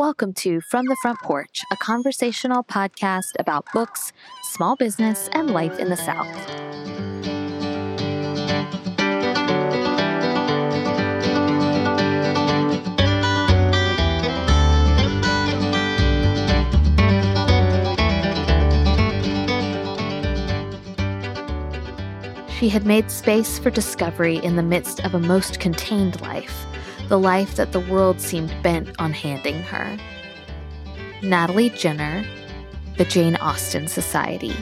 Welcome to From the Front Porch, a conversational podcast about books, small business, and life in the South. She had made space for discovery in the midst of a most contained life the life that the world seemed bent on handing her. Natalie Jenner, The Jane Austen Society.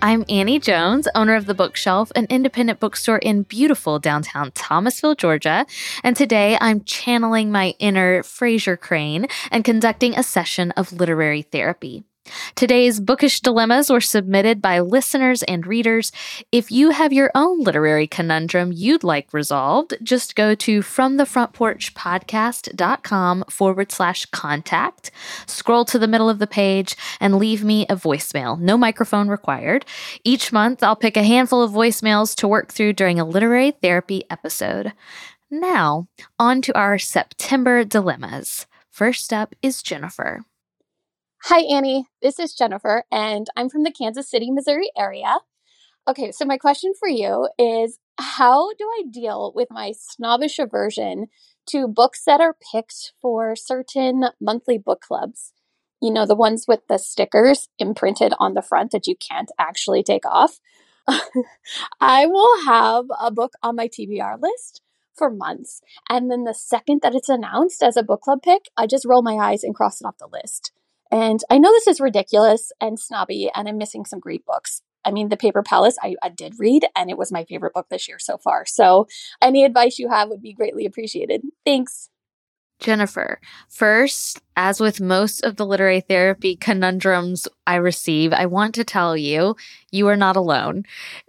I'm Annie Jones, owner of The Bookshelf, an independent bookstore in beautiful downtown Thomasville, Georgia. And today I'm channeling my inner Frasier Crane and conducting a session of literary therapy. Today's bookish dilemmas were submitted by listeners and readers. If you have your own literary conundrum you'd like resolved, just go to fromthefrontporchpodcast.com forward slash contact, scroll to the middle of the page, and leave me a voicemail. No microphone required. Each month, I'll pick a handful of voicemails to work through during a literary therapy episode. Now, on to our September dilemmas. First up is Jennifer. Hi, Annie. This is Jennifer, and I'm from the Kansas City, Missouri area. Okay, so my question for you is How do I deal with my snobbish aversion to books that are picked for certain monthly book clubs? You know, the ones with the stickers imprinted on the front that you can't actually take off. I will have a book on my TBR list for months. And then the second that it's announced as a book club pick, I just roll my eyes and cross it off the list. And I know this is ridiculous and snobby, and I'm missing some great books. I mean, The Paper Palace, I, I, did read, and it was my favorite book this year so far. So, any advice you have would be greatly appreciated. Thanks. Jennifer, first, as with most of the literary therapy conundrums I receive, I want to tell you, you are not alone.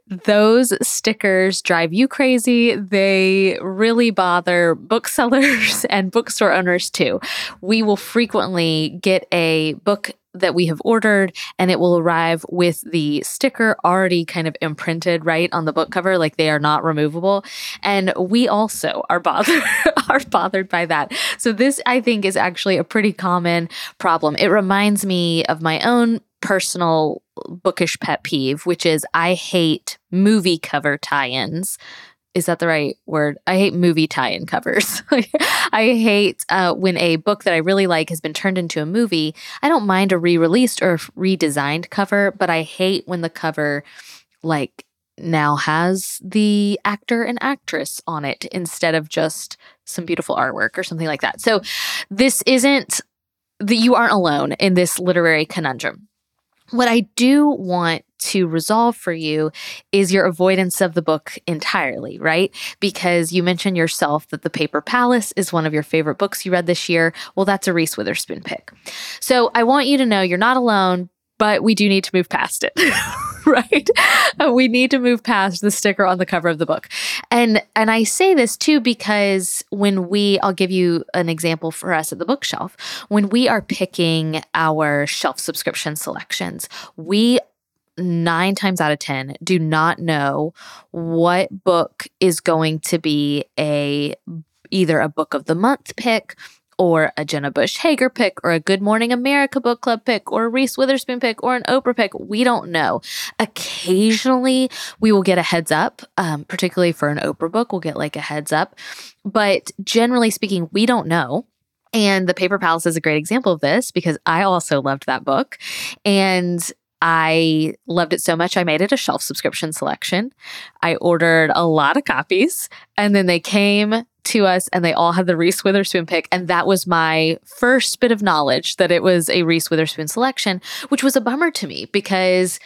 Those stickers drive you crazy. They really bother booksellers and bookstore owners too. We will frequently get a book that we have ordered and it will arrive with the sticker already kind of imprinted right on the book cover like they are not removable and we also are bothered are bothered by that so this i think is actually a pretty common problem it reminds me of my own personal bookish pet peeve which is i hate movie cover tie-ins is that the right word? I hate movie tie-in covers. I hate uh, when a book that I really like has been turned into a movie. I don't mind a re-released or redesigned cover, but I hate when the cover like now has the actor and actress on it instead of just some beautiful artwork or something like that. So this isn't that you aren't alone in this literary conundrum. What I do want to resolve for you is your avoidance of the book entirely, right? Because you mentioned yourself that The Paper Palace is one of your favorite books you read this year. Well, that's a Reese Witherspoon pick. So I want you to know you're not alone, but we do need to move past it. right? Uh, we need to move past the sticker on the cover of the book. And and I say this too because when we I'll give you an example for us at the bookshelf. When we are picking our shelf subscription selections, we nine times out of 10 do not know what book is going to be a either a book of the month pick or a Jenna Bush Hager pick, or a Good Morning America book club pick, or a Reese Witherspoon pick, or an Oprah pick. We don't know. Occasionally, we will get a heads up, um, particularly for an Oprah book, we'll get like a heads up. But generally speaking, we don't know. And The Paper Palace is a great example of this because I also loved that book. And I loved it so much, I made it a shelf subscription selection. I ordered a lot of copies, and then they came to us and they all had the Reese Witherspoon pick. And that was my first bit of knowledge that it was a Reese Witherspoon selection, which was a bummer to me because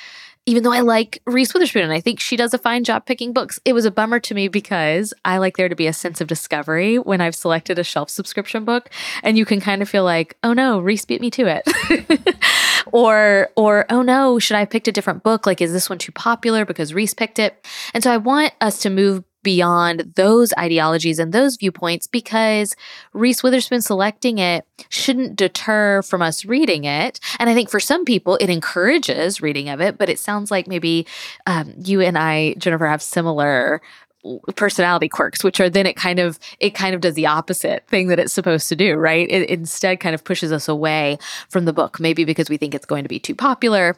even though I like Reese Witherspoon and I think she does a fine job picking books, it was a bummer to me because I like there to be a sense of discovery when I've selected a shelf subscription book. And you can kind of feel like, oh no, Reese beat me to it. or or oh no, should I have picked a different book? Like, is this one too popular because Reese picked it? And so I want us to move beyond those ideologies and those viewpoints because Reese Witherspoon selecting it shouldn't deter from us reading it. And I think for some people, it encourages reading of it, but it sounds like maybe um, you and I, Jennifer, have similar personality quirks which are then it kind of it kind of does the opposite thing that it's supposed to do right it instead kind of pushes us away from the book maybe because we think it's going to be too popular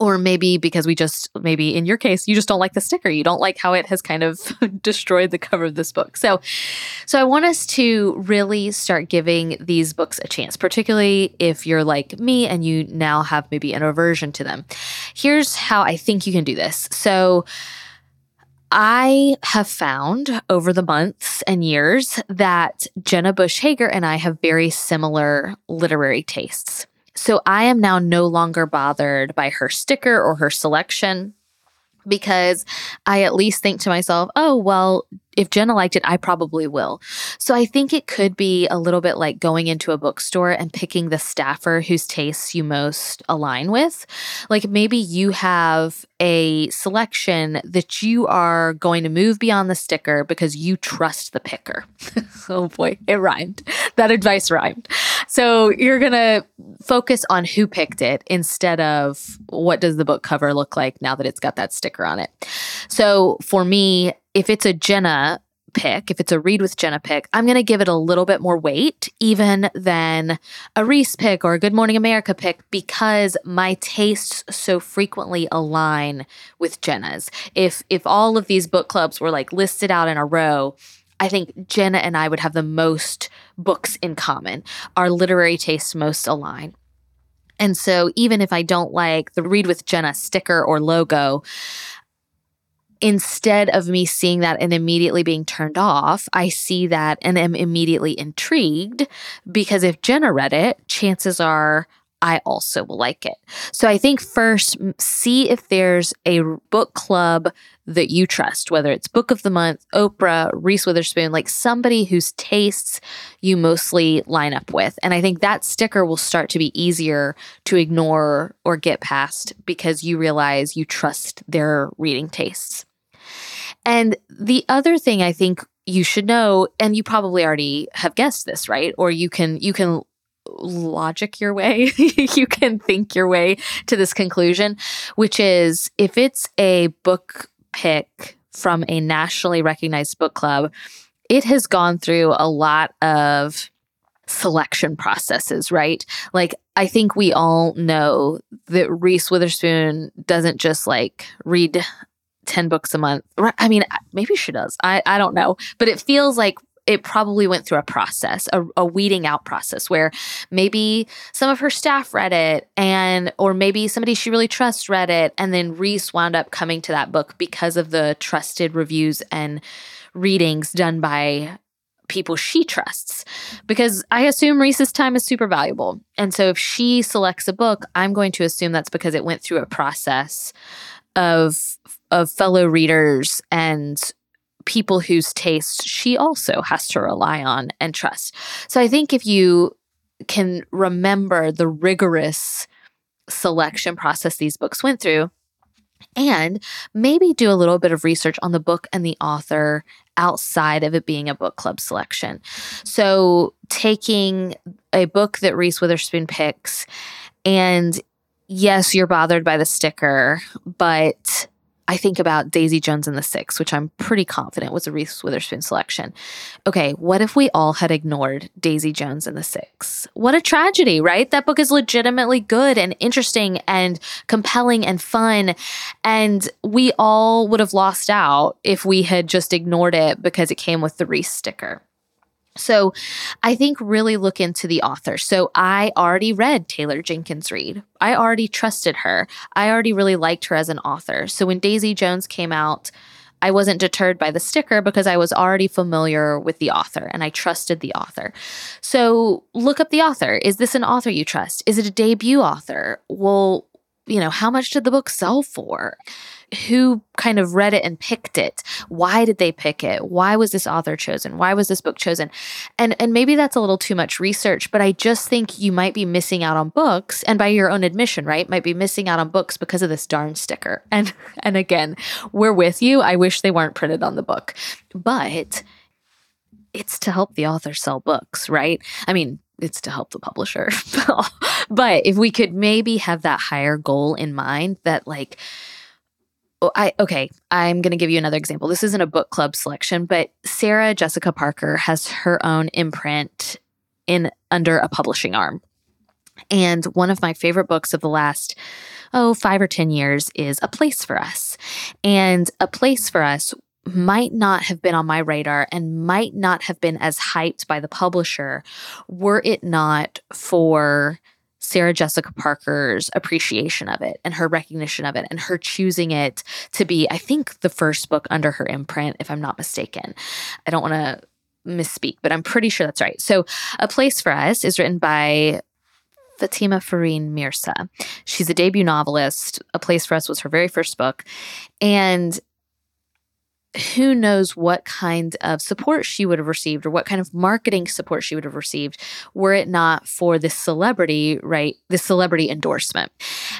or maybe because we just maybe in your case you just don't like the sticker. You don't like how it has kind of destroyed the cover of this book. So so i want us to really start giving these books a chance particularly if you're like me and you now have maybe an aversion to them. Here's how i think you can do this. So I have found over the months and years that Jenna Bush Hager and I have very similar literary tastes. So I am now no longer bothered by her sticker or her selection because I at least think to myself, oh, well, if Jenna liked it, I probably will. So I think it could be a little bit like going into a bookstore and picking the staffer whose tastes you most align with. Like maybe you have a selection that you are going to move beyond the sticker because you trust the picker. oh boy, it rhymed. That advice rhymed. So you're going to focus on who picked it instead of what does the book cover look like now that it's got that sticker on it. So for me, if it's a Jenna pick, if it's a read with Jenna pick, I'm going to give it a little bit more weight even than a Reese pick or a Good Morning America pick because my tastes so frequently align with Jenna's. If if all of these book clubs were like listed out in a row, I think Jenna and I would have the most books in common. Our literary tastes most align. And so even if I don't like the Read with Jenna sticker or logo, instead of me seeing that and immediately being turned off, I see that and am immediately intrigued because if Jenna read it, chances are I also will like it. So I think first, see if there's a book club that you trust, whether it's Book of the Month, Oprah, Reese Witherspoon, like somebody whose tastes you mostly line up with. And I think that sticker will start to be easier to ignore or get past because you realize you trust their reading tastes. And the other thing I think you should know, and you probably already have guessed this, right? Or you can you can logic your way, you can think your way to this conclusion, which is if it's a book pick from a nationally recognized book club, it has gone through a lot of selection processes, right? Like, I think we all know that Reese Witherspoon doesn't just like read 10 books a month. I mean, maybe she does. I, I don't know. But it feels like it probably went through a process, a, a, weeding out process where maybe some of her staff read it and or maybe somebody she really trusts read it and then Reese wound up coming to that book because of the trusted reviews and readings done by people she trusts because I assume Reese's time is super valuable. And so if she selects a book, I'm going to assume that's because it went through a process of of fellow readers and people whose tastes she also has to rely on and trust. So I think if you can remember the rigorous selection process these books went through, and maybe do a little bit of research on the book and the author outside of it being a book club selection. So, taking a book that Reese Witherspoon picks, and yes, you're bothered by the sticker, but I think about Daisy Jones and the Six, which I'm pretty confident was a Reese Witherspoon selection. Okay, what if we all had ignored Daisy Jones and the Six? What a tragedy, right? That book is legitimately good and interesting and compelling and fun. And we all would have lost out if we had just ignored it because it came with the Reese sticker. So I think really look into the author. So I already read Taylor Jenkins Reid. I already trusted her. I already really liked her as an author. So when Daisy Jones came out, I wasn't deterred by the sticker because I was already familiar with the author and I trusted the author. So look up the author. Is this an author you trust? Is it a debut author? Well, you know, how much did the book sell for? Who kind of read it and picked it? Why did they pick it? Why was this author chosen? Why was this book chosen? And and maybe that's a little too much research, but I just think you might be missing out on books and by your own admission, right? Might be missing out on books because of this darn sticker. And and again, we're with you. I wish they weren't printed on the book. But it's to help the author sell books, right? I mean, it's to help the publisher. but if we could maybe have that higher goal in mind that like oh, I okay, I'm going to give you another example. This isn't a book club selection, but Sarah Jessica Parker has her own imprint in under a publishing arm. And one of my favorite books of the last oh, 5 or 10 years is A Place for Us. And A Place for Us might not have been on my radar and might not have been as hyped by the publisher were it not for Sarah Jessica Parker's appreciation of it and her recognition of it and her choosing it to be, I think, the first book under her imprint, if I'm not mistaken. I don't want to misspeak, but I'm pretty sure that's right. So, A Place for Us is written by Fatima Farheen Mirza. She's a debut novelist. A Place for Us was her very first book. And who knows what kind of support she would have received or what kind of marketing support she would have received were it not for this celebrity, right? The celebrity endorsement.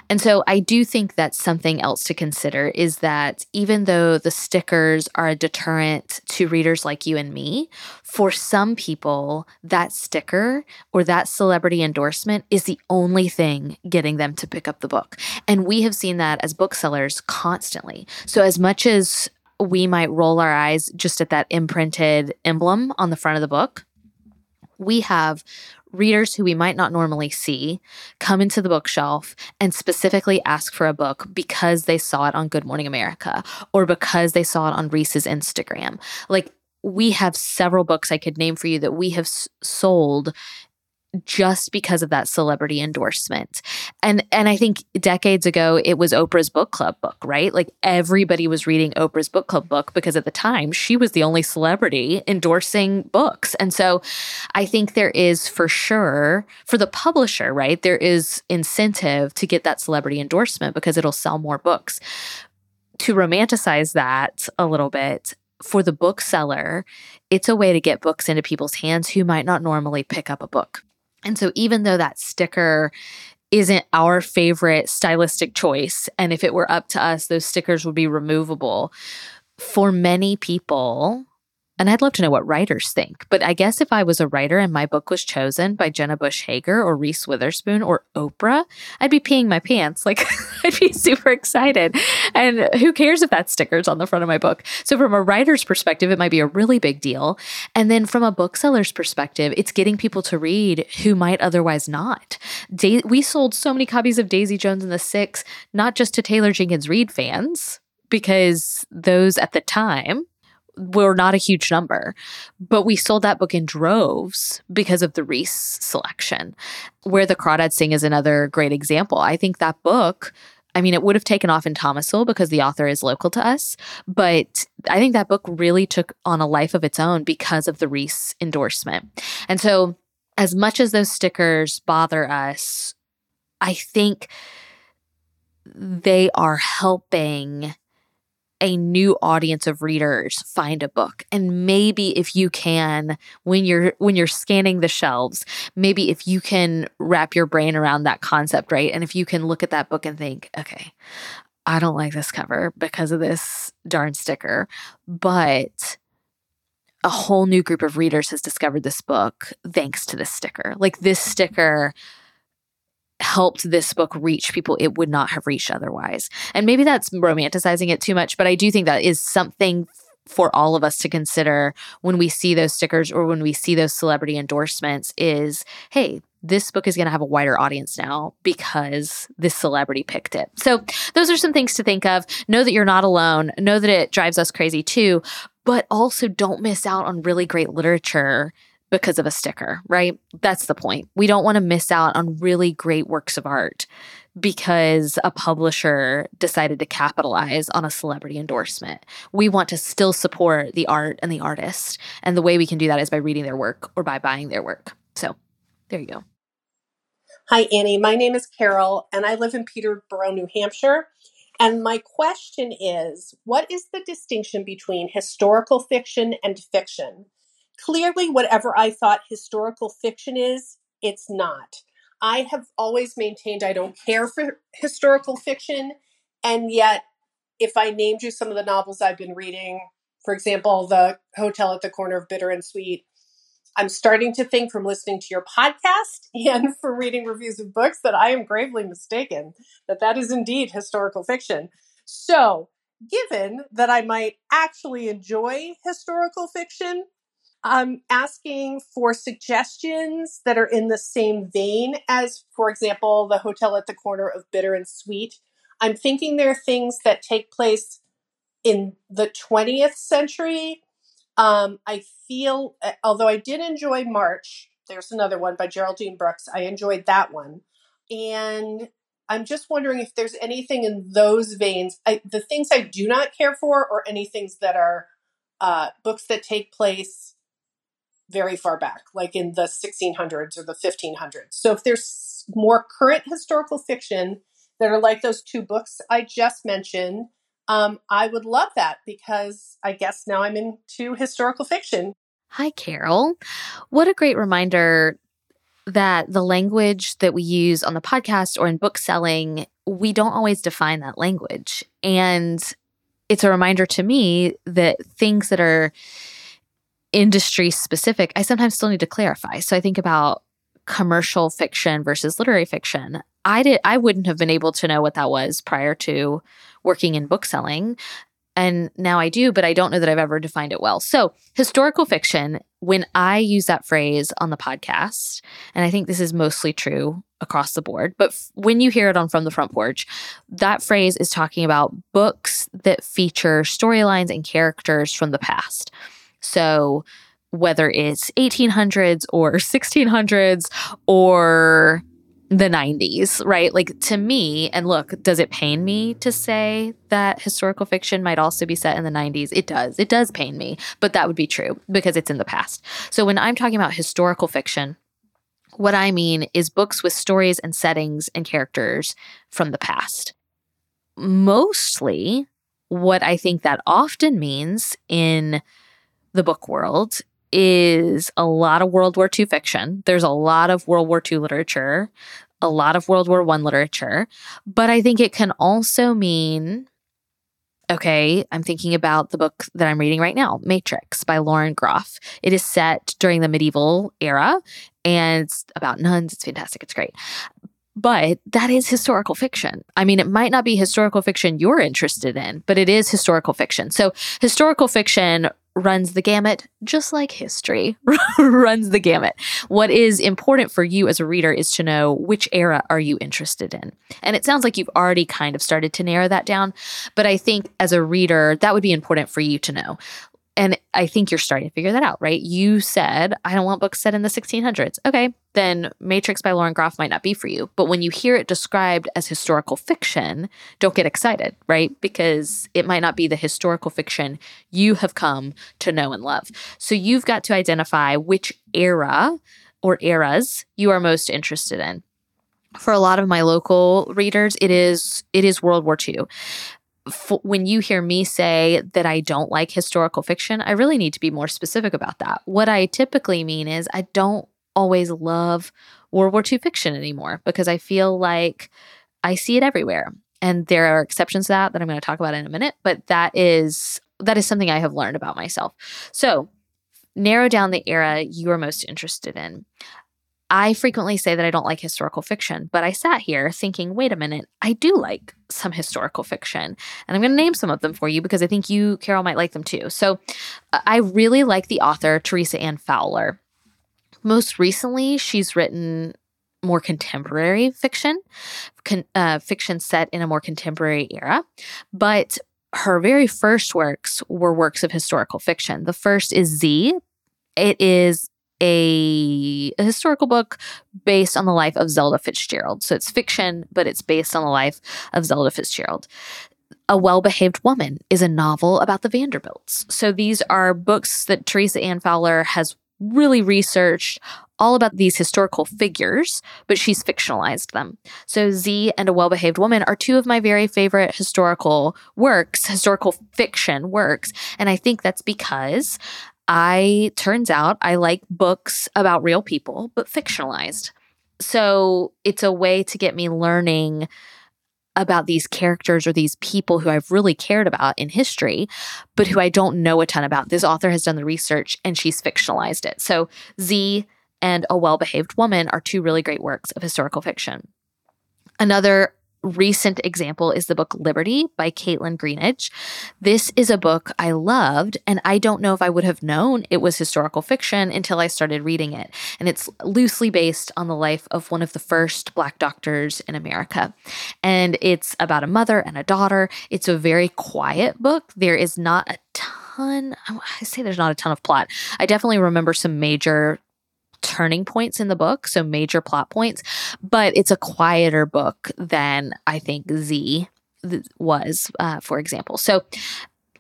And so I do think that's something else to consider is that even though the stickers are a deterrent to readers like you and me, for some people, that sticker or that celebrity endorsement is the only thing getting them to pick up the book. And we have seen that as booksellers constantly. So as much as we might roll our eyes just at that imprinted emblem on the front of the book. We have readers who we might not normally see come into the bookshelf and specifically ask for a book because they saw it on Good Morning America or because they saw it on Reese's Instagram. Like, we have several books I could name for you that we have sold just because of that celebrity endorsement. And and I think decades ago it was Oprah's book club book, right? Like everybody was reading Oprah's book club book because at the time she was the only celebrity endorsing books. And so I think there is for sure for the publisher, right? There is incentive to get that celebrity endorsement because it'll sell more books. To romanticize that a little bit, for the bookseller, it's a way to get books into people's hands who might not normally pick up a book. And so, even though that sticker isn't our favorite stylistic choice, and if it were up to us, those stickers would be removable, for many people, and I'd love to know what writers think. But I guess if I was a writer and my book was chosen by Jenna Bush Hager or Reese Witherspoon or Oprah, I'd be peeing my pants. Like I'd be super excited. And who cares if that sticker's on the front of my book? So from a writer's perspective, it might be a really big deal. And then from a bookseller's perspective, it's getting people to read who might otherwise not. Da- we sold so many copies of Daisy Jones and the Six, not just to Taylor Jenkins Reid fans, because those at the time were not a huge number, but we sold that book in droves because of the Reese selection. Where the Crawdads Sing is another great example. I think that book. I mean, it would have taken off in Thomasville because the author is local to us, but I think that book really took on a life of its own because of the Reese endorsement. And so, as much as those stickers bother us, I think they are helping a new audience of readers find a book. And maybe if you can when you're when you're scanning the shelves maybe if you can wrap your brain around that concept right? And if you can look at that book and think okay I don't like this cover because of this darn sticker but a whole new group of readers has discovered this book thanks to this sticker. Like this sticker helped this book reach people it would not have reached otherwise. And maybe that's romanticizing it too much, but I do think that is something for all of us to consider when we see those stickers or when we see those celebrity endorsements is hey, this book is going to have a wider audience now because this celebrity picked it. So, those are some things to think of. Know that you're not alone. Know that it drives us crazy too, but also don't miss out on really great literature because of a sticker, right? That's the point. We don't want to miss out on really great works of art because a publisher decided to capitalize on a celebrity endorsement. We want to still support the art and the artist. And the way we can do that is by reading their work or by buying their work. So there you go. Hi, Annie. My name is Carol, and I live in Peterborough, New Hampshire. And my question is what is the distinction between historical fiction and fiction? Clearly, whatever I thought historical fiction is, it's not. I have always maintained I don't care for historical fiction, and yet, if I named you some of the novels I've been reading, for example, The Hotel at the Corner of Bitter and Sweet, I'm starting to think from listening to your podcast and from reading reviews of books that I am gravely mistaken that that is indeed historical fiction. So, given that I might actually enjoy historical fiction, I'm asking for suggestions that are in the same vein as, for example, The Hotel at the Corner of Bitter and Sweet. I'm thinking there are things that take place in the 20th century um, I feel, although I did enjoy March, there's another one by Geraldine Brooks. I enjoyed that one. And I'm just wondering if there's anything in those veins. I, the things I do not care for, or any things that are uh, books that take place very far back, like in the 1600s or the 1500s. So if there's more current historical fiction that are like those two books I just mentioned, um, I would love that because I guess now I'm into historical fiction. Hi, Carol. What a great reminder that the language that we use on the podcast or in book selling, we don't always define that language. And it's a reminder to me that things that are industry specific, I sometimes still need to clarify. So I think about commercial fiction versus literary fiction. I did I wouldn't have been able to know what that was prior to working in bookselling. And now I do, but I don't know that I've ever defined it well. So, historical fiction, when I use that phrase on the podcast, and I think this is mostly true across the board, but f- when you hear it on From the Front Porch, that phrase is talking about books that feature storylines and characters from the past. So, whether it's 1800s or 1600s or the 90s, right? Like to me, and look, does it pain me to say that historical fiction might also be set in the 90s? It does. It does pain me, but that would be true because it's in the past. So when I'm talking about historical fiction, what I mean is books with stories and settings and characters from the past. Mostly, what I think that often means in the book world is a lot of World War II fiction. There's a lot of World War II literature, a lot of World War I literature, but I think it can also mean okay, I'm thinking about the book that I'm reading right now, Matrix by Lauren Groff. It is set during the medieval era and it's about nuns. It's fantastic. It's great. But that is historical fiction. I mean, it might not be historical fiction you're interested in, but it is historical fiction. So, historical fiction runs the gamut, just like history runs the gamut. What is important for you as a reader is to know which era are you interested in. And it sounds like you've already kind of started to narrow that down, but I think as a reader, that would be important for you to know. And I think you're starting to figure that out, right? You said, I don't want books set in the 1600s. Okay, then Matrix by Lauren Groff might not be for you. But when you hear it described as historical fiction, don't get excited, right? Because it might not be the historical fiction you have come to know and love. So you've got to identify which era or eras you are most interested in for a lot of my local readers it is it is world war ii when you hear me say that I don't like historical fiction, I really need to be more specific about that. What I typically mean is I don't always love World War II fiction anymore because I feel like I see it everywhere. And there are exceptions to that that I'm going to talk about in a minute, but that is that is something I have learned about myself. So, narrow down the era you are most interested in. I frequently say that I don't like historical fiction, but I sat here thinking, wait a minute, I do like some historical fiction. And I'm going to name some of them for you because I think you, Carol, might like them too. So I really like the author, Teresa Ann Fowler. Most recently, she's written more contemporary fiction, con- uh, fiction set in a more contemporary era. But her very first works were works of historical fiction. The first is Z. It is a, a, historical book based on the life of Zelda Fitzgerald. So it's fiction, but it's based on the life of Zelda Fitzgerald. A Well Behaved Woman is a novel about the Vanderbilts. So these are books that Teresa Ann Fowler has really researched all about these historical figures, but she's fictionalized them. So, Z and A Well Behaved Woman are two of my very favorite historical works, historical fiction works. And I think that's because I, turns out, I like books about real people, but fictionalized. So, it's a way to get me learning about these characters or these people who I've really cared about in history, but who I don't know a ton about. This author has done the research and she's fictionalized it. So, Z and A Well Behaved Woman are two really great works of historical fiction. Another recent example is the book Liberty by Kaitlyn Greenidge. This is a book I loved, and I don't know if I would have known it was historical fiction until I started reading it. And it's loosely based on the life of one of the first Black doctors in America. And it's about a mother and a daughter. It's a very quiet book. There is not a ton, I say there's not a ton of plot. I definitely remember some major turning points in the book, so major plot points, but it's a quieter book than I think Z was, uh, for example. So,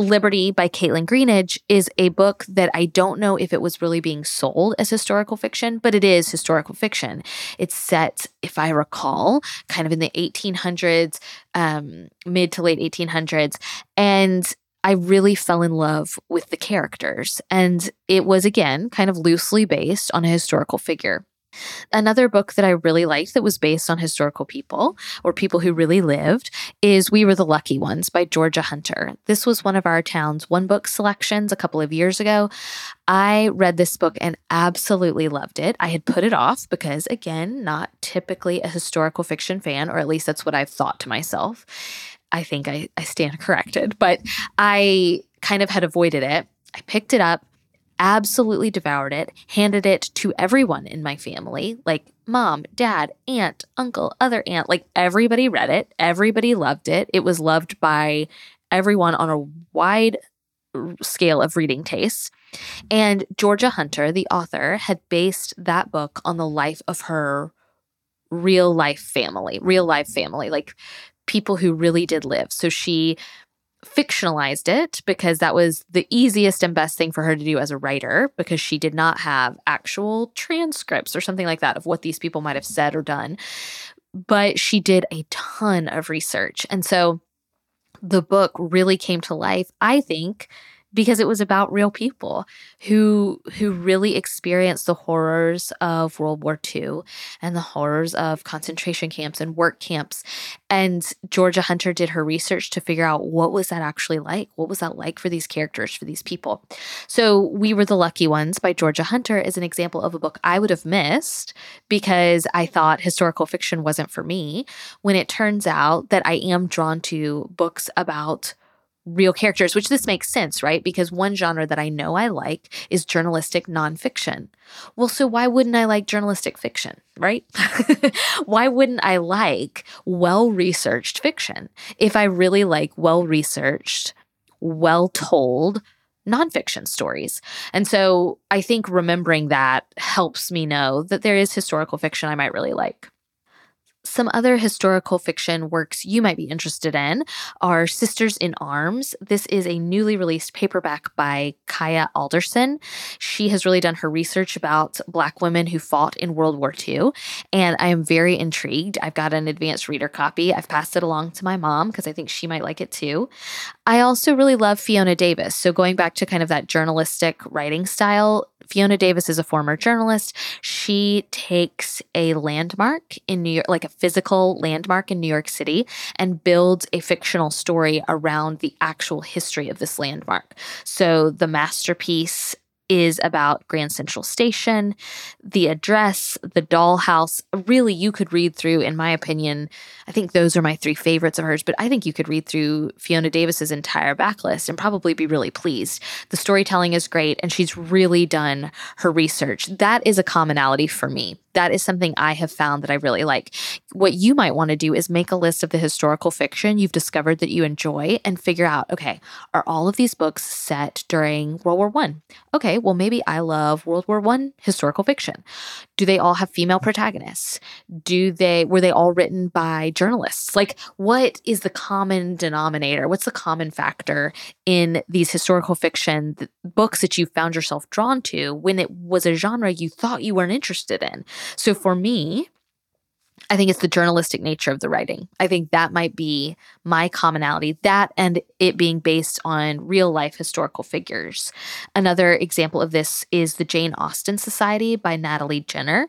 Liberty by Kaitlyn Greenidge is a book that I don't know if it was really being sold as historical fiction, but it is historical fiction. It's set, if I recall, kind of in the 1800s, um, mid to late 1800s. And I really fell in love with the characters. And it was, again, kind of loosely based on a historical figure. Another book that I really liked that was based on historical people or people who really lived is We Were the Lucky Ones by Georgia Hunter. This was one of our town's one book selections a couple of years ago. I read this book and absolutely loved it. I had put it off because, again, not typically a historical fiction fan, or at least that's what I've thought to myself. I think I, I stand corrected, but I kind of had avoided it. I picked it up, absolutely devoured it, handed it to everyone in my family like mom, dad, aunt, uncle, other aunt. Like everybody read it, everybody loved it. It was loved by everyone on a wide scale of reading tastes. And Georgia Hunter, the author, had based that book on the life of her real life family, real life family. Like people who really did live. So she fictionalized it because that was the easiest and best thing for her to do as a writer because she did not have actual transcripts or something like that of what these people might have said or done. But she did a ton of research. And so the book really came to life, I think, because it was about real people who who really experienced the horrors of World War II and the horrors of concentration camps and work camps. And Georgia Hunter did her research to figure out what was that actually like? What was that like for these characters, for these people? So We Were the Lucky Ones by Georgia Hunter is an example of a book I would have missed because I thought historical fiction wasn't for me when it turns out that I am drawn to books about real characters, which this makes sense, right? Because one genre that I know I like is journalistic nonfiction. Well, so why wouldn't I like journalistic fiction, right? why wouldn't I like well researched fiction if I really like well researched, well told, nonfiction stories. And so I think remembering that helps me know that there is historical fiction I might really like. Some other historical fiction works you might be interested in are Sisters in Arms. This is a newly released paperback by Kaia Alderson. She has really done her research about Black women who fought in World War II, and I am very intrigued. I've got an advanced reader copy. I've passed it along to my mom because I think she might like it too. I also really love Fiona Davis. So, going back to kind of that journalistic writing style, Fiona Davis is a former journalist. She takes a landmark in New York, like a physical landmark in New York City, and builds a fictional story around the actual history of this landmark. So the masterpiece is about Grand Central Station, the address, the dollhouse. Really, you could read through, in my opinion, I think those are my three favorites of hers, but I think you could read through Fiona Davis's entire backlist and probably be really pleased. The storytelling is great, and she's really done her research. That is a commonality for me that is something I have found that I really like. What you might want to do is make a list of the historical fiction you've discovered that you enjoy and figure out okay, are all of these books set during World War One? Okay, well, maybe I love World War One historical fiction. Do they all have female protagonists? Do they were they all written by journalists? Like, what is the common denominator? What's the common factor in these historical fiction books that you found yourself drawn to when it was a genre you thought you weren't interested in? So for me, I think it's the journalistic nature of the writing. I think that might be my commonality, that and it being based on real life historical figures. Another example of this is the Jane Austen Society by Natalie Jenner.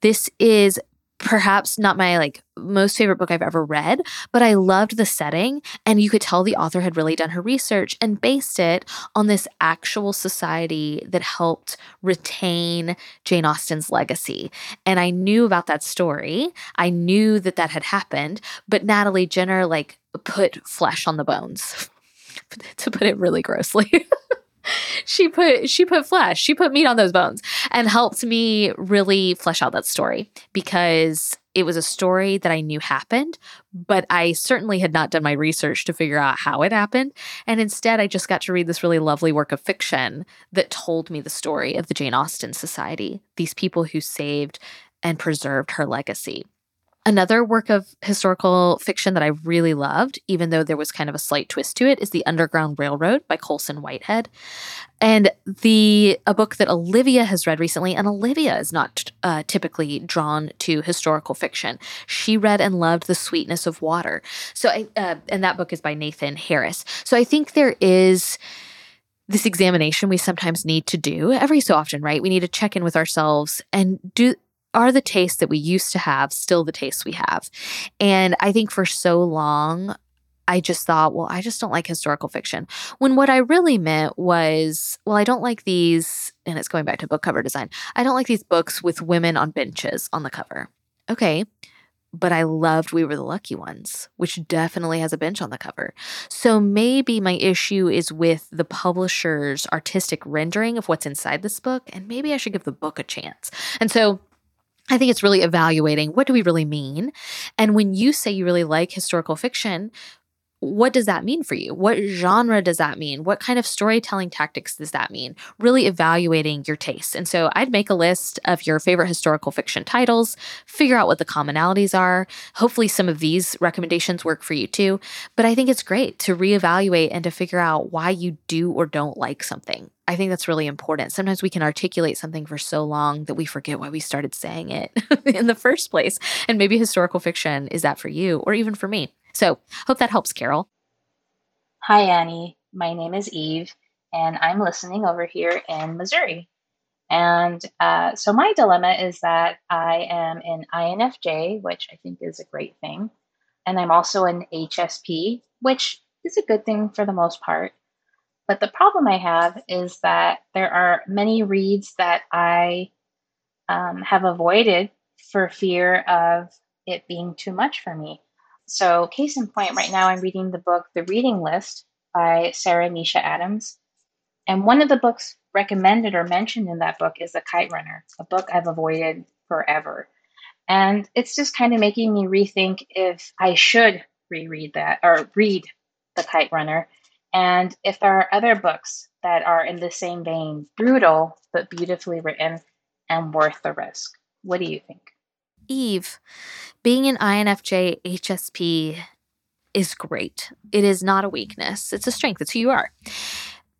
This is perhaps not my like most favorite book I've ever read, but I loved the setting and you could tell the author had really done her research and based it on this actual society that helped retain Jane Austen's legacy. And I knew about that story. I knew that that had happened, but Natalie Jenner like put flesh on the bones. to put it really grossly. she put she put flesh she put meat on those bones and helped me really flesh out that story because it was a story that i knew happened but i certainly had not done my research to figure out how it happened. And instead i just got to read this really lovely work of fiction that told me the story of the jane austen society these people who saved and preserved her legacy Another work of historical fiction that I really loved, even though there was kind of a slight twist to it, is The Underground Railroad by Colson Whitehead. And the a book that Olivia has read recently, and Olivia is not uh, typically drawn to historical fiction. She read and loved The Sweetness of Water. So, I, uh, and that book is by Nathan Harris. So I think there is this examination we sometimes need to do every so often, right? We need to check in with ourselves and do are the tastes that we used to have still the tastes we have? And I think for so long, I just thought, well, I just don't like historical fiction. When what I really meant was, well, I don't like these, and it's going back to book cover design. I don't like these books with women on benches on the cover. Okay. But I loved We Were the Lucky Ones, which definitely has a bench on the cover. So maybe my issue is with the publisher's artistic rendering of what's inside this book, and maybe I should give the book a chance. And so I think it's really evaluating what do we really mean? And when you say you really like historical fiction, what does that mean for you? What genre does that mean? What kind of storytelling tactics does that mean? Really evaluating your taste. And so I'd make a list of your favorite historical fiction titles, figure out what the commonalities are. Hopefully, some of these recommendations work for you too. But I think it's great to reevaluate and to figure out why you do or don't like something. I think that's really important. Sometimes we can articulate something for so long that we forget why we started saying it in the first place. And maybe historical fiction is that for you or even for me. So, hope that helps, Carol. Hi, Annie. My name is Eve, and I'm listening over here in Missouri. And uh, so, my dilemma is that I am an INFJ, which I think is a great thing. And I'm also an HSP, which is a good thing for the most part. But the problem I have is that there are many reads that I um, have avoided for fear of it being too much for me. So, case in point, right now I'm reading the book The Reading List by Sarah Nisha Adams. And one of the books recommended or mentioned in that book is The Kite Runner, a book I've avoided forever. And it's just kind of making me rethink if I should reread that or read The Kite Runner. And if there are other books that are in the same vein, brutal but beautifully written and worth the risk. What do you think? Eve, being an INFJ HSP is great. It is not a weakness, it's a strength. It's who you are.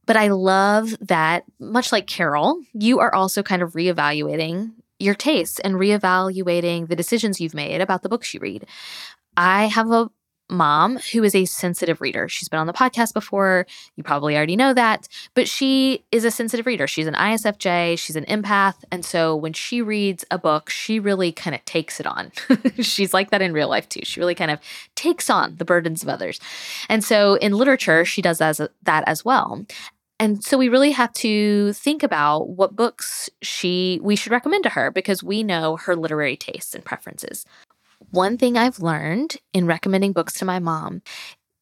But I love that, much like Carol, you are also kind of reevaluating your tastes and reevaluating the decisions you've made about the books you read. I have a mom who is a sensitive reader. She's been on the podcast before. You probably already know that, but she is a sensitive reader. She's an ISFJ, she's an empath. And so when she reads a book, she really kind of takes it on. she's like that in real life too. She really kind of takes on the burdens of others. And so in literature, she does as, that as well. And so we really have to think about what books she we should recommend to her because we know her literary tastes and preferences. One thing I've learned in recommending books to my mom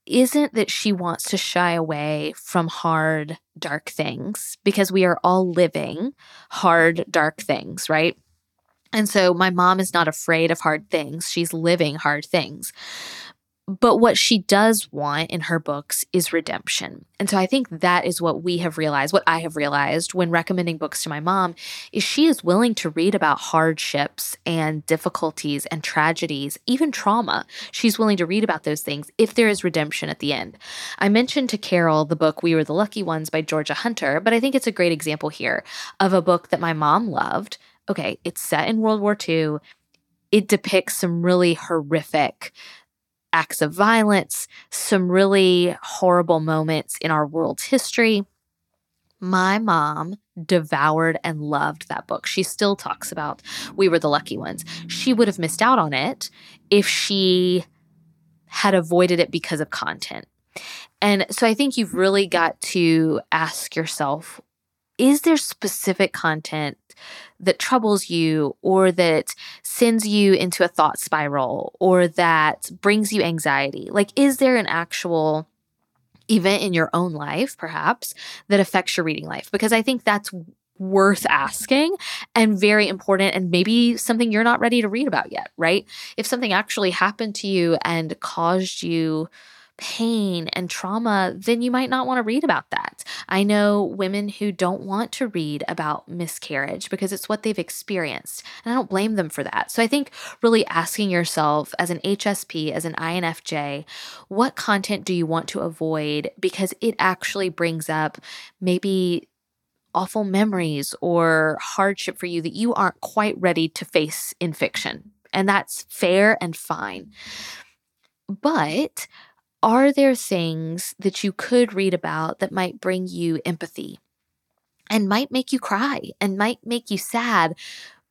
isn't that she wants to shy away from hard, dark things because we are all living hard, dark things, right? And so my mom is not afraid of hard things. She's living hard things. But what she does want in her books is redemption. And so I think that is what we have realized, what I have realized when recommending books to my mom is she is willing to read about hardships and difficulties and tragedies, even trauma. She's willing to read about those things if there is redemption at the end. I mentioned to Carol the book We Were the Lucky Ones by Georgia Hunter, but I think it's a great example here of a book that my mom loved. Okay, it's set in World War II. It depicts some really horrific acts of violence, some really horrible moments in our world's history. My mom devoured and loved that book. She still talks about We Were the Lucky Ones. She would have missed out on it if she had avoided it because of content. And so I think you've really got to ask yourself is there specific content that troubles you or that sends you into a thought spiral or that brings you anxiety? Like, is there an actual event in your own life, perhaps, that affects your reading life? Because I think that's worth asking and very important and maybe something you're not ready to read about yet, right? If something actually happened to you and caused you pain and trauma, then you might not want to read about that. I know women who don't want to read about miscarriage because it's what they've experienced. And I don't blame them for that. So I think really asking yourself as an HSP, as an INFJ, what content do you want to avoid because it actually brings up maybe awful memories or hardship for you that you aren't quite ready to face in fiction. And that's fair and fine. But are there things that you could read about that might bring you empathy and might make you cry and might make you sad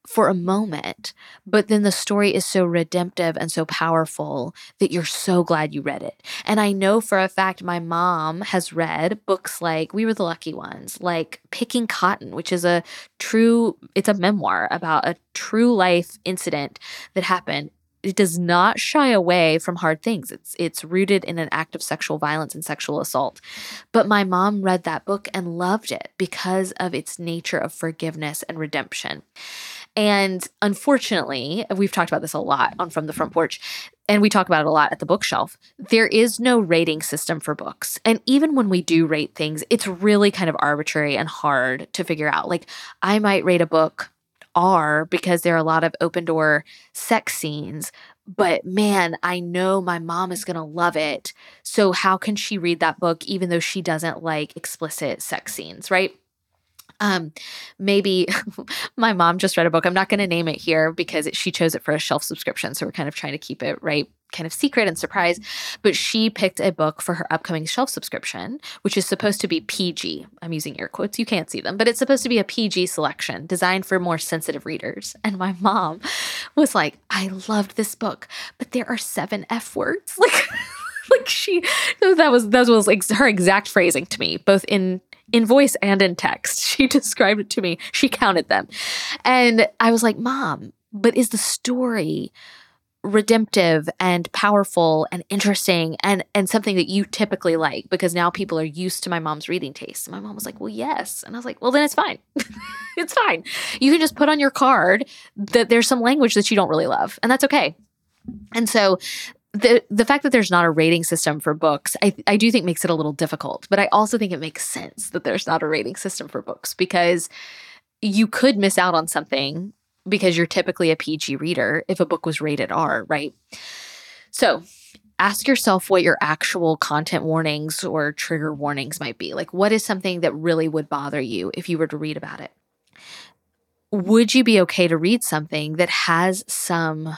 for a moment, but then the story is so redemptive and so powerful that you're so glad you read it. And I know for a fact my mom has read books like We Were the Lucky Ones, like Picking Cotton, which is a true, it's a memoir about a true life incident that happened it does not shy away from hard things. It's it's rooted in an act of sexual violence and sexual assault. But my mom read that book and loved it because of its nature of forgiveness and redemption. And unfortunately, we've talked about this a lot on From the Front Porch, and we talk about it a lot at the bookshelf. There is no rating system for books. And even when we do rate things, it's really kind of arbitrary and hard to figure out. Like, I might rate a book R because there are a lot of open door sex scenes. But man, I know my mom is going to love it. So, how can she read that book even though she doesn't like explicit sex scenes, right? Um, maybe my mom just read a book. I'm not going to name it here because it, she chose it for a shelf subscription. So we're kind of trying to keep it right kind of secret and surprise. But she picked a book for her upcoming shelf subscription, which is supposed to be PG. I'm using air quotes. You can't see them, but it's supposed to be a PG selection designed for more sensitive readers. And my mom was like, I loved this book, but there are seven F words. Like, like she that was that was like her exact phrasing to me both in in voice and in text. She described it to me. She counted them. And I was like, Mom, but is the story redemptive and powerful and interesting and and something that you typically like because now people are used to my mom's reading taste. And my mom was like, "Well, yes." And I was like, "Well, then it's fine. it's fine. You can just put on your card that there's some language that you don't really love, and that's okay." And so the the fact that there's not a rating system for books, I I do think makes it a little difficult. But I also think it makes sense that there's not a rating system for books because you could miss out on something because you're typically a PG reader if a book was rated R, right? So, ask yourself what your actual content warnings or trigger warnings might be. Like what is something that really would bother you if you were to read about it? Would you be okay to read something that has some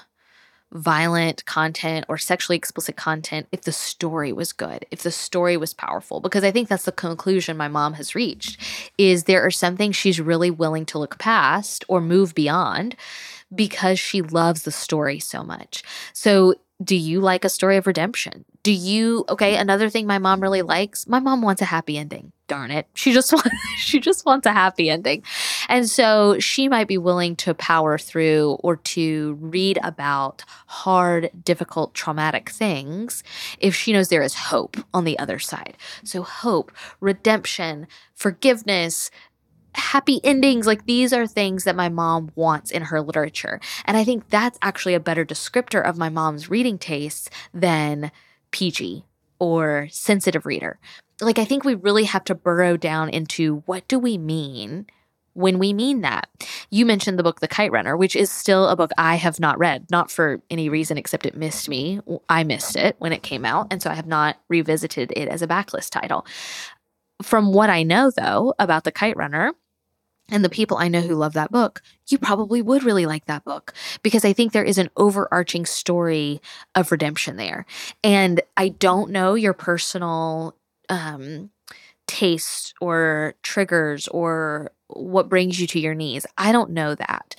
violent content or sexually explicit content if the story was good, if the story was powerful. Because I think that's the conclusion my mom has reached is there are some things she's really willing to look past or move beyond because she loves the story so much. So do you like a story of redemption? Do you okay, another thing my mom really likes, my mom wants a happy ending. Darn it. She just wants she just wants a happy ending. And so she might be willing to power through or to read about hard, difficult, traumatic things if she knows there is hope on the other side. So hope, redemption, forgiveness, happy endings. Like these are things that my mom wants in her literature. And I think that's actually a better descriptor of my mom's reading tastes than PG or sensitive reader. Like I think we really have to burrow down into what do we mean when we mean that. You mentioned the book The Kite Runner, which is still a book I have not read, not for any reason except it missed me. I missed it when it came out, and so I have not revisited it as a backlist title. From what I know though about The Kite Runner, and the people I know who love that book, you probably would really like that book because I think there is an overarching story of redemption there. And I don't know your personal um, taste or triggers or what brings you to your knees. I don't know that.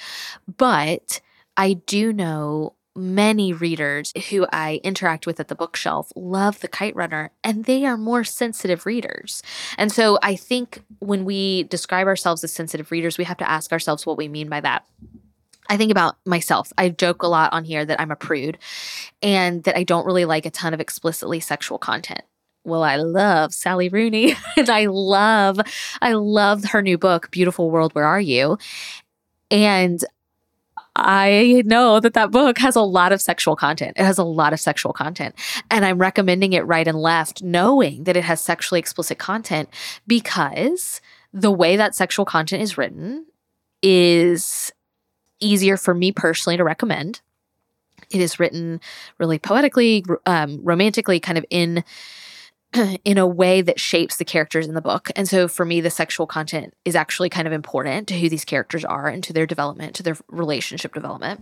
But I do know many readers who I interact with at the bookshelf love The Kite Runner, and they are more sensitive readers. And so I think when we describe ourselves as sensitive readers, we have to ask ourselves what we mean by that. I think about myself. I joke a lot on here that I'm a prude and that I don't really like a ton of explicitly sexual content. Well, I love Sally Rooney and I love I love her new book Beautiful World Where Are You? And I know that that book has a lot of sexual content. It has a lot of sexual content. And I'm recommending it right and left, knowing that it has sexually explicit content because the way that sexual content is written is easier for me personally to recommend. It is written really poetically, um, romantically, kind of in in a way that shapes the characters in the book. And so for me, the sexual content is actually kind of important to who these characters are and to their development, to their relationship development.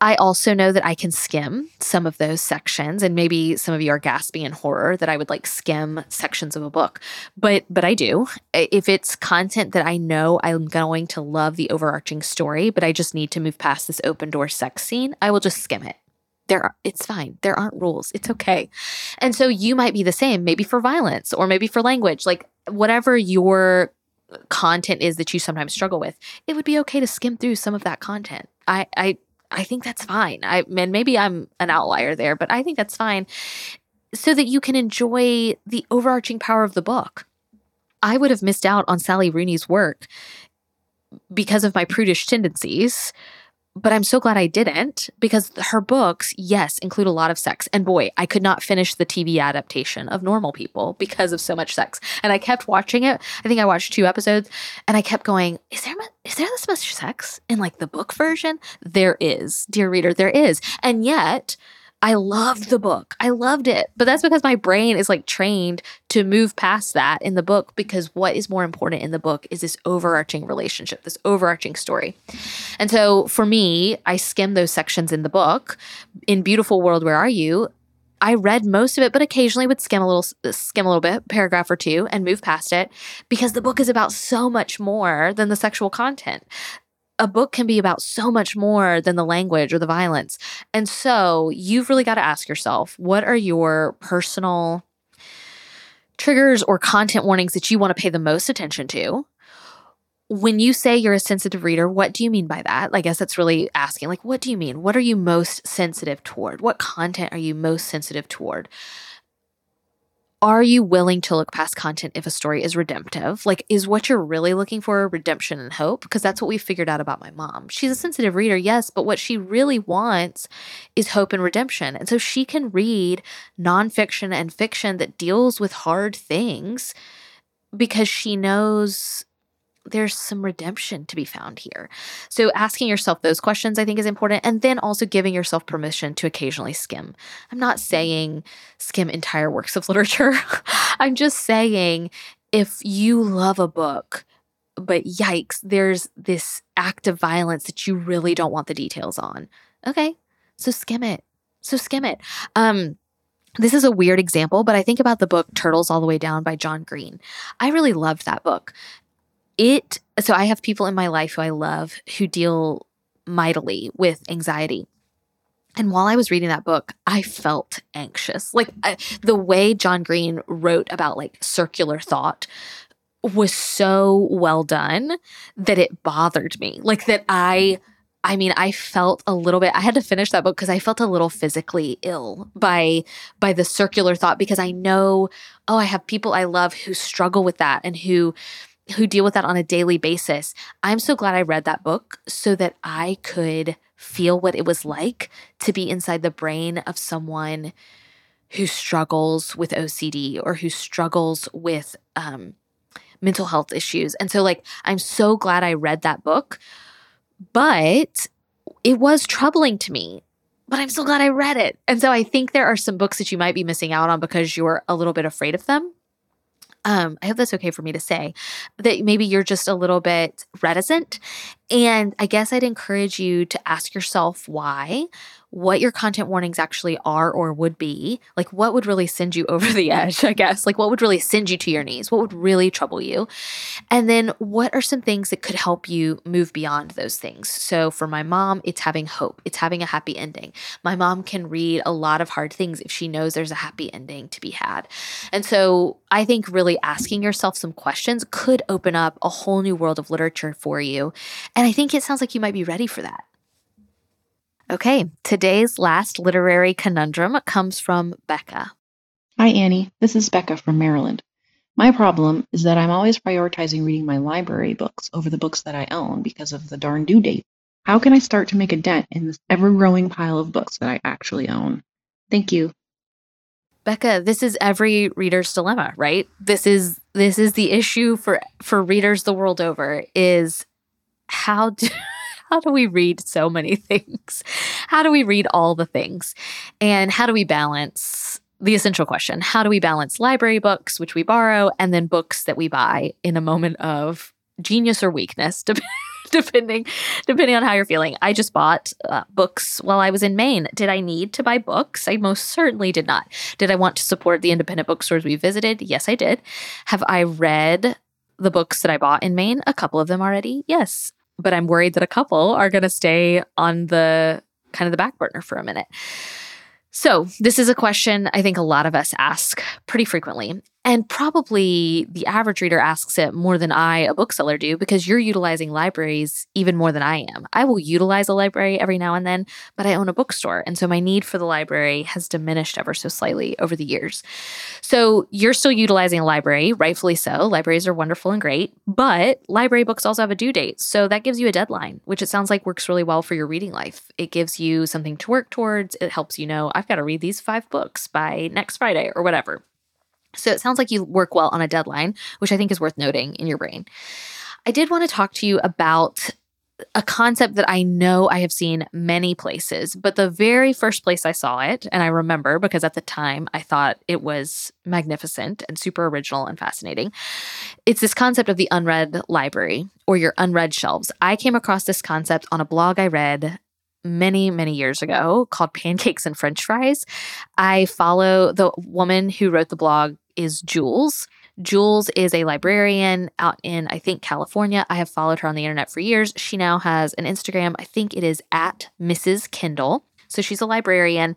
I also know that I can skim some of those sections and maybe some of you are gasping in horror that I would like skim sections of a book. But but I do. If it's content that I know I'm going to love the overarching story, but I just need to move past this open door sex scene, I will just skim it there are, it's fine. There aren't rules. It's okay. And so you might be the same, maybe for violence or maybe for language, like whatever your content is that you sometimes struggle with, it would be okay to skim through some of that content. I I I think that's fine. I mean, maybe I'm an outlier there, but I think that's fine so that you can enjoy the overarching power of the book. I would have missed out on Sally Rooney's work because of my prudish tendencies but I'm so glad I didn't because her books, yes, include a lot of sex. And boy, I could not finish the TV adaptation of Normal People because of so much sex. And I kept watching it. I think I watched two episodes and I kept going, is there is there this much sex in like the book version? There is, dear reader, there is. And yet, I loved the book. I loved it. But that's because my brain is like trained to move past that in the book because what is more important in the book is this overarching relationship, this overarching story. And so for me, I skimmed those sections in the book. In Beautiful World, Where Are You? I read most of it, but occasionally would skim a little, skim a little bit, paragraph or two, and move past it because the book is about so much more than the sexual content a book can be about so much more than the language or the violence. And so you've really got to ask yourself what are your personal triggers or content warnings that you want to pay the most attention to? When you say you're a sensitive reader, what do you mean by that? I guess that's really asking, like, what do you mean? What are you most sensitive toward? What content are you most sensitive toward? Are you willing to look past content if a story is redemptive? Like, is what you're really looking for redemption and hope? Because that's what we figured out about my mom. She's a sensitive reader, yes, but what she really wants is hope and redemption. And so she can read nonfiction and fiction that deals with hard things because she knows there's some redemption to be found here. So asking yourself those questions I think is important and then also giving yourself permission to occasionally skim. I'm not saying skim entire works of literature. I'm just saying if you love a book but yikes, there's this act of violence that you really don't want the details on. Okay. So skim it. So skim it. Um this is a weird example, but I think about the book Turtles All the Way Down by John Green. I really loved that book it so I have people in my life who I love who deal mightily with anxiety. And while I was reading that book, I felt anxious. Like I, the way John Green wrote about like circular thought was so well done that it bothered me. Like that I I mean, I felt a little bit I had to finish that book because I felt a little physically ill by by the circular thought because I know oh, I have people I love who struggle with that and who who deal with that on a daily basis. I'm so glad I read that book so that I could feel what it was like to be inside the brain of someone who struggles with OCD or who struggles with um, mental health issues. And so, like, I'm so glad I read that book, but it was troubling to me. But I'm so glad I read it. And so I think there are some books that you might be missing out on because you're a little bit afraid of them um, I hope that's okay for me to say, that maybe you're just a little bit reticent. And I guess I'd encourage you to ask yourself why what your content warnings actually are or would be. Like, what would really send you over the edge, I guess? Like, what would really send you to your knees? What would really trouble you? And then, what are some things that could help you move beyond those things? So, for my mom, it's having hope, it's having a happy ending. My mom can read a lot of hard things if she knows there's a happy ending to be had. And so, I think really asking yourself some questions could open up a whole new world of literature for you. And I think it sounds like you might be ready for that. Okay, today's last literary conundrum comes from Becca. Hi, Annie. This is Becca from Maryland. My problem is that I'm always prioritizing reading my library books over the books that I own because of the darn due date. How can I start to make a dent in this ever growing pile of books that I actually own? Thank you. Becca, this is every reader's dilemma, right? This is this is the issue for for readers the world over is how do how do we read so many things? How do we read all the things? And how do we balance the essential question? How do we balance library books, which we borrow, and then books that we buy in a moment of genius or weakness, depending depending on how you're feeling. I just bought uh, books while I was in Maine. Did I need to buy books? I most certainly did not. Did I want to support the independent bookstores we visited? Yes, I did. Have I read the books that I bought in Maine? A couple of them already. Yes but I'm worried that a couple are going to stay on the kind of the back burner for a minute. So, this is a question I think a lot of us ask pretty frequently. And probably the average reader asks it more than I, a bookseller, do because you're utilizing libraries even more than I am. I will utilize a library every now and then, but I own a bookstore. And so my need for the library has diminished ever so slightly over the years. So you're still utilizing a library, rightfully so. Libraries are wonderful and great, but library books also have a due date. So that gives you a deadline, which it sounds like works really well for your reading life. It gives you something to work towards. It helps you know, I've got to read these five books by next Friday or whatever. So it sounds like you work well on a deadline, which I think is worth noting in your brain. I did want to talk to you about a concept that I know I have seen many places, but the very first place I saw it, and I remember because at the time I thought it was magnificent and super original and fascinating, it's this concept of the unread library or your unread shelves. I came across this concept on a blog I read many, many years ago called Pancakes and French Fries. I follow the woman who wrote the blog is Jules. Jules is a librarian out in, I think, California. I have followed her on the internet for years. She now has an Instagram. I think it is at Mrs. Kindle. So she's a librarian.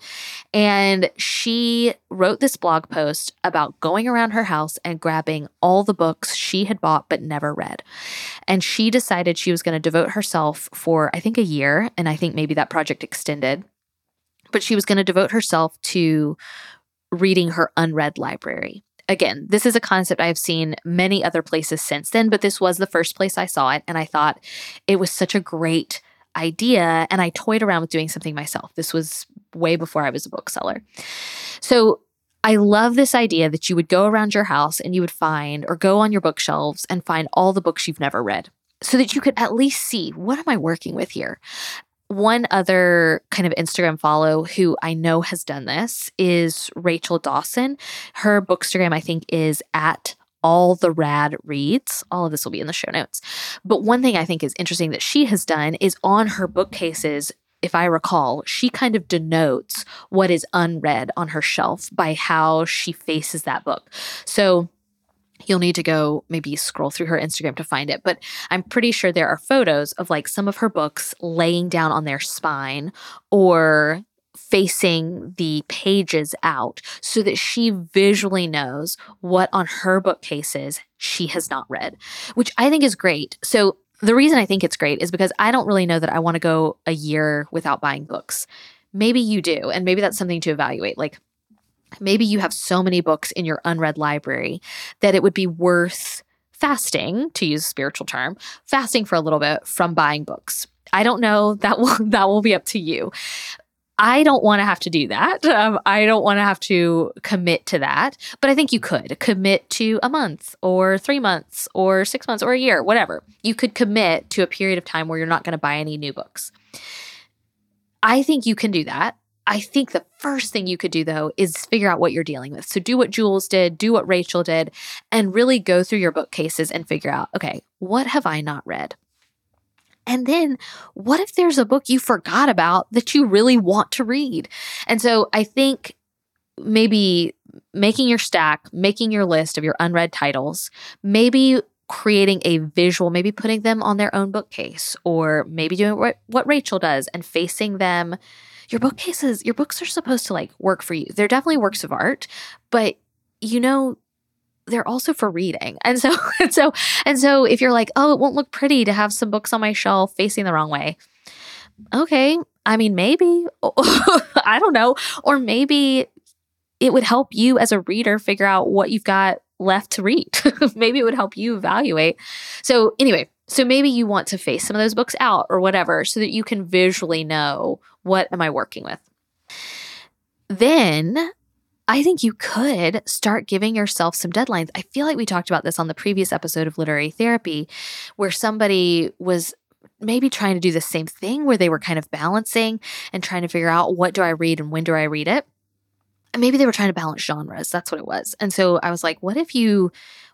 And she wrote this blog post about going around her house and grabbing all the books she had bought but never read. And she decided she was going to devote herself for, I think, a year. And I think maybe that project extended. But she was going to devote herself to reading her unread library. Again, this is a concept I've seen many other places since then, but this was the first place I saw it. And I thought it was such a great idea. And I toyed around with doing something myself. This was way before I was a bookseller. So I love this idea that you would go around your house and you would find or go on your bookshelves and find all the books you've never read so that you could at least see what am I working with here? One other kind of Instagram follow who I know has done this is Rachel Dawson. Her bookstagram, I think, is at all the rad reads. All of this will be in the show notes. But one thing I think is interesting that she has done is on her bookcases, if I recall, she kind of denotes what is unread on her shelf by how she faces that book. So You'll need to go maybe scroll through her Instagram to find it, but I'm pretty sure there are photos of like some of her books laying down on their spine or facing the pages out so that she visually knows what on her bookcases she has not read, which I think is great. So, the reason I think it's great is because I don't really know that I want to go a year without buying books. Maybe you do, and maybe that's something to evaluate. Like, maybe you have so many books in your unread library that it would be worth fasting, to use a spiritual term, fasting for a little bit from buying books. I don't know. That will that will be up to you. I don't want to have to do that. Um, I don't want to have to commit to that, but I think you could commit to a month or three months or six months or a year, whatever. You could commit to a period of time where you're not going to buy any new books. I think you can do that. I think the first thing you could do though is figure out what you're dealing with. So do what Jules did, do what Rachel did, and really go through your bookcases and figure out okay, what have I not read? And then what if there's a book you forgot about that you really want to read? And so I think maybe making your stack, making your list of your unread titles, maybe creating a visual, maybe putting them on their own bookcase, or maybe doing what, what Rachel does and facing them. Your bookcases, your books are supposed to like work for you. They're definitely works of art, but you know, they're also for reading. And so and so and so if you're like, "Oh, it won't look pretty to have some books on my shelf facing the wrong way." Okay, I mean maybe I don't know, or maybe it would help you as a reader figure out what you've got left to read. maybe it would help you evaluate. So anyway, so maybe you want to face some of those books out or whatever so that you can visually know what am I working with. Then I think you could start giving yourself some deadlines. I feel like we talked about this on the previous episode of Literary Therapy, where somebody was maybe trying to do the same thing, where they were kind of balancing and trying to figure out what do I read and when do I read it. And maybe they were trying to balance genres. That's what it was. And so I was like, what if you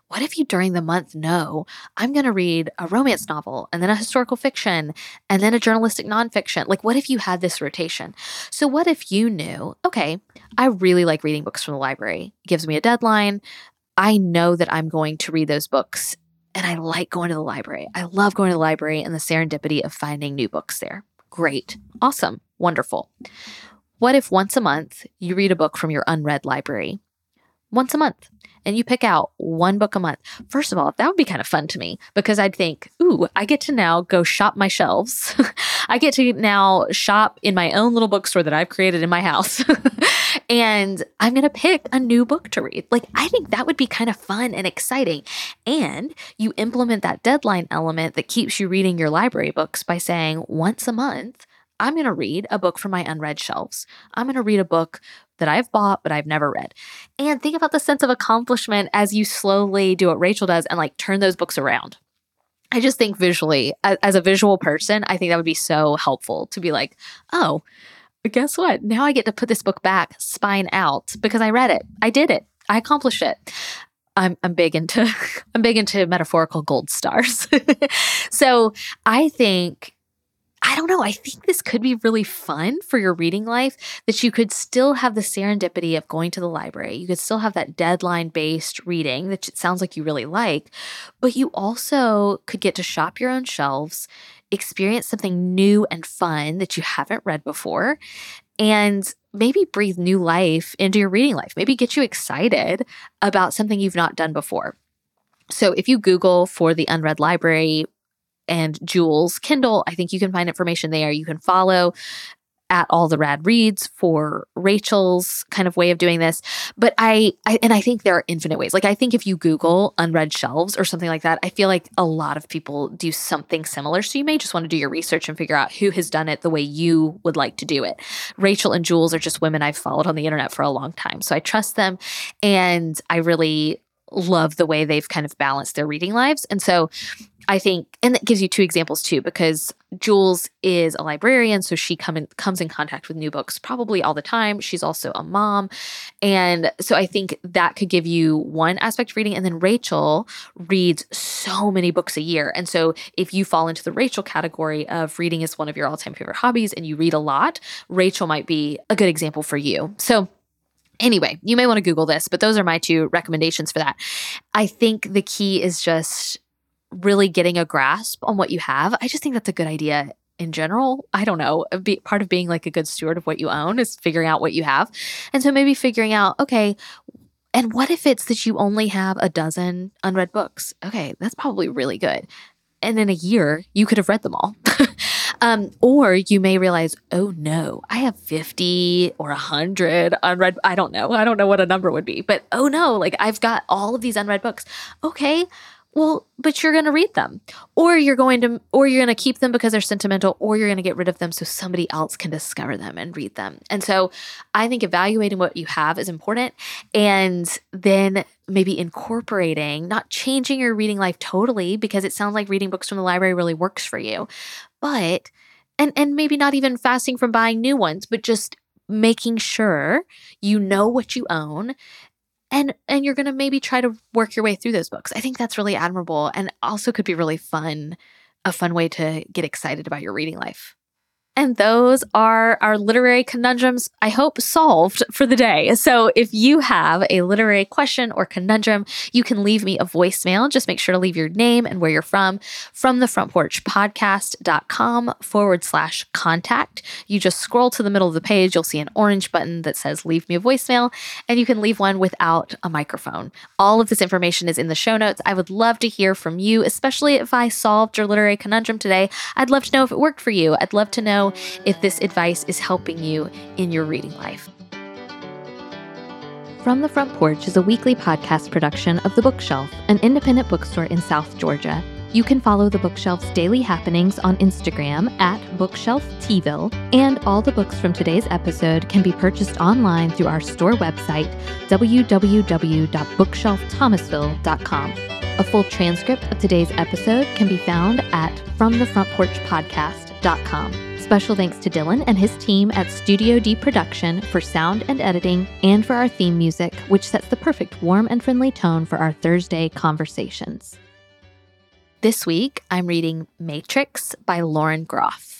what if you during the month know I'm going to read a romance novel and then a historical fiction and then a journalistic nonfiction? Like, what if you had this rotation? So, what if you knew, okay, I really like reading books from the library, it gives me a deadline. I know that I'm going to read those books and I like going to the library. I love going to the library and the serendipity of finding new books there. Great, awesome, wonderful. What if once a month you read a book from your unread library? Once a month and you pick out one book a month. First of all, that would be kind of fun to me because I'd think, ooh, I get to now go shop my shelves. I get to now shop in my own little bookstore that I've created in my house. and I'm going to pick a new book to read. Like, I think that would be kind of fun and exciting. And you implement that deadline element that keeps you reading your library books by saying once a month, I'm going to read a book from my unread shelves. I'm going to read a book that I've bought but I've never read. And think about the sense of accomplishment as you slowly do what Rachel does and like turn those books around. I just think visually, as a visual person, I think that would be so helpful to be like, oh, guess what? Now I get to put this book back spine out because I read it. I did it. I accomplished it. I'm I'm big into I'm big into metaphorical gold stars. so I think I don't know. I think this could be really fun for your reading life that you could still have the serendipity of going to the library. You could still have that deadline based reading that it sounds like you really like, but you also could get to shop your own shelves, experience something new and fun that you haven't read before, and maybe breathe new life into your reading life. Maybe get you excited about something you've not done before. So if you Google for the Unread Library, and Jules Kindle. I think you can find information there. You can follow at all the rad reads for Rachel's kind of way of doing this. But I, I, and I think there are infinite ways. Like I think if you Google unread shelves or something like that, I feel like a lot of people do something similar. So you may just want to do your research and figure out who has done it the way you would like to do it. Rachel and Jules are just women I've followed on the internet for a long time. So I trust them and I really love the way they've kind of balanced their reading lives. And so I think, and that gives you two examples too, because Jules is a librarian, so she come in, comes in contact with new books probably all the time. She's also a mom. And so I think that could give you one aspect of reading. And then Rachel reads so many books a year. And so if you fall into the Rachel category of reading is one of your all time favorite hobbies and you read a lot, Rachel might be a good example for you. So Anyway, you may want to Google this, but those are my two recommendations for that. I think the key is just really getting a grasp on what you have. I just think that's a good idea in general. I don't know. Be, part of being like a good steward of what you own is figuring out what you have. And so maybe figuring out, okay, and what if it's that you only have a dozen unread books? Okay, that's probably really good. And in a year, you could have read them all. um, or you may realize, oh no, I have 50 or 100 unread. I don't know. I don't know what a number would be, but oh no, like I've got all of these unread books. Okay, well, but you're going to read them or you're going to or you're going to keep them because they're sentimental or you're going to get rid of them so somebody else can discover them and read them. And so I think evaluating what you have is important and then maybe incorporating, not changing your reading life totally because it sounds like reading books from the library really works for you. But and and maybe not even fasting from buying new ones, but just making sure you know what you own and and you're going to maybe try to work your way through those books. I think that's really admirable and also could be really fun, a fun way to get excited about your reading life. And those are our literary conundrums, I hope, solved for the day. So if you have a literary question or conundrum, you can leave me a voicemail. Just make sure to leave your name and where you're from from the front porch podcast.com forward slash contact. You just scroll to the middle of the page, you'll see an orange button that says leave me a voicemail, and you can leave one without a microphone. All of this information is in the show notes. I would love to hear from you, especially if I solved your literary conundrum today. I'd love to know if it worked for you. I'd love to know if this advice is helping you in your reading life. From the Front Porch is a weekly podcast production of The Bookshelf, an independent bookstore in South Georgia. You can follow the bookshelf's daily happenings on Instagram at bookshelfteville, and all the books from today's episode can be purchased online through our store website, www.bookshelfthomasville.com. A full transcript of today's episode can be found at fromthefrontporchpodcast.com. Special thanks to Dylan and his team at Studio D Production for sound and editing and for our theme music, which sets the perfect warm and friendly tone for our Thursday conversations. This week, I'm reading Matrix by Lauren Groff.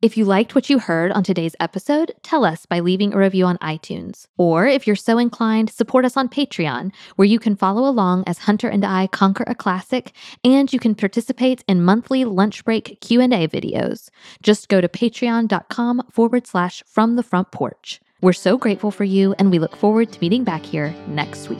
If you liked what you heard on today's episode, tell us by leaving a review on iTunes. Or if you're so inclined, support us on Patreon, where you can follow along as Hunter and I conquer a classic, and you can participate in monthly lunch break Q&A videos. Just go to patreon.com forward slash from the front porch. We're so grateful for you, and we look forward to meeting back here next week.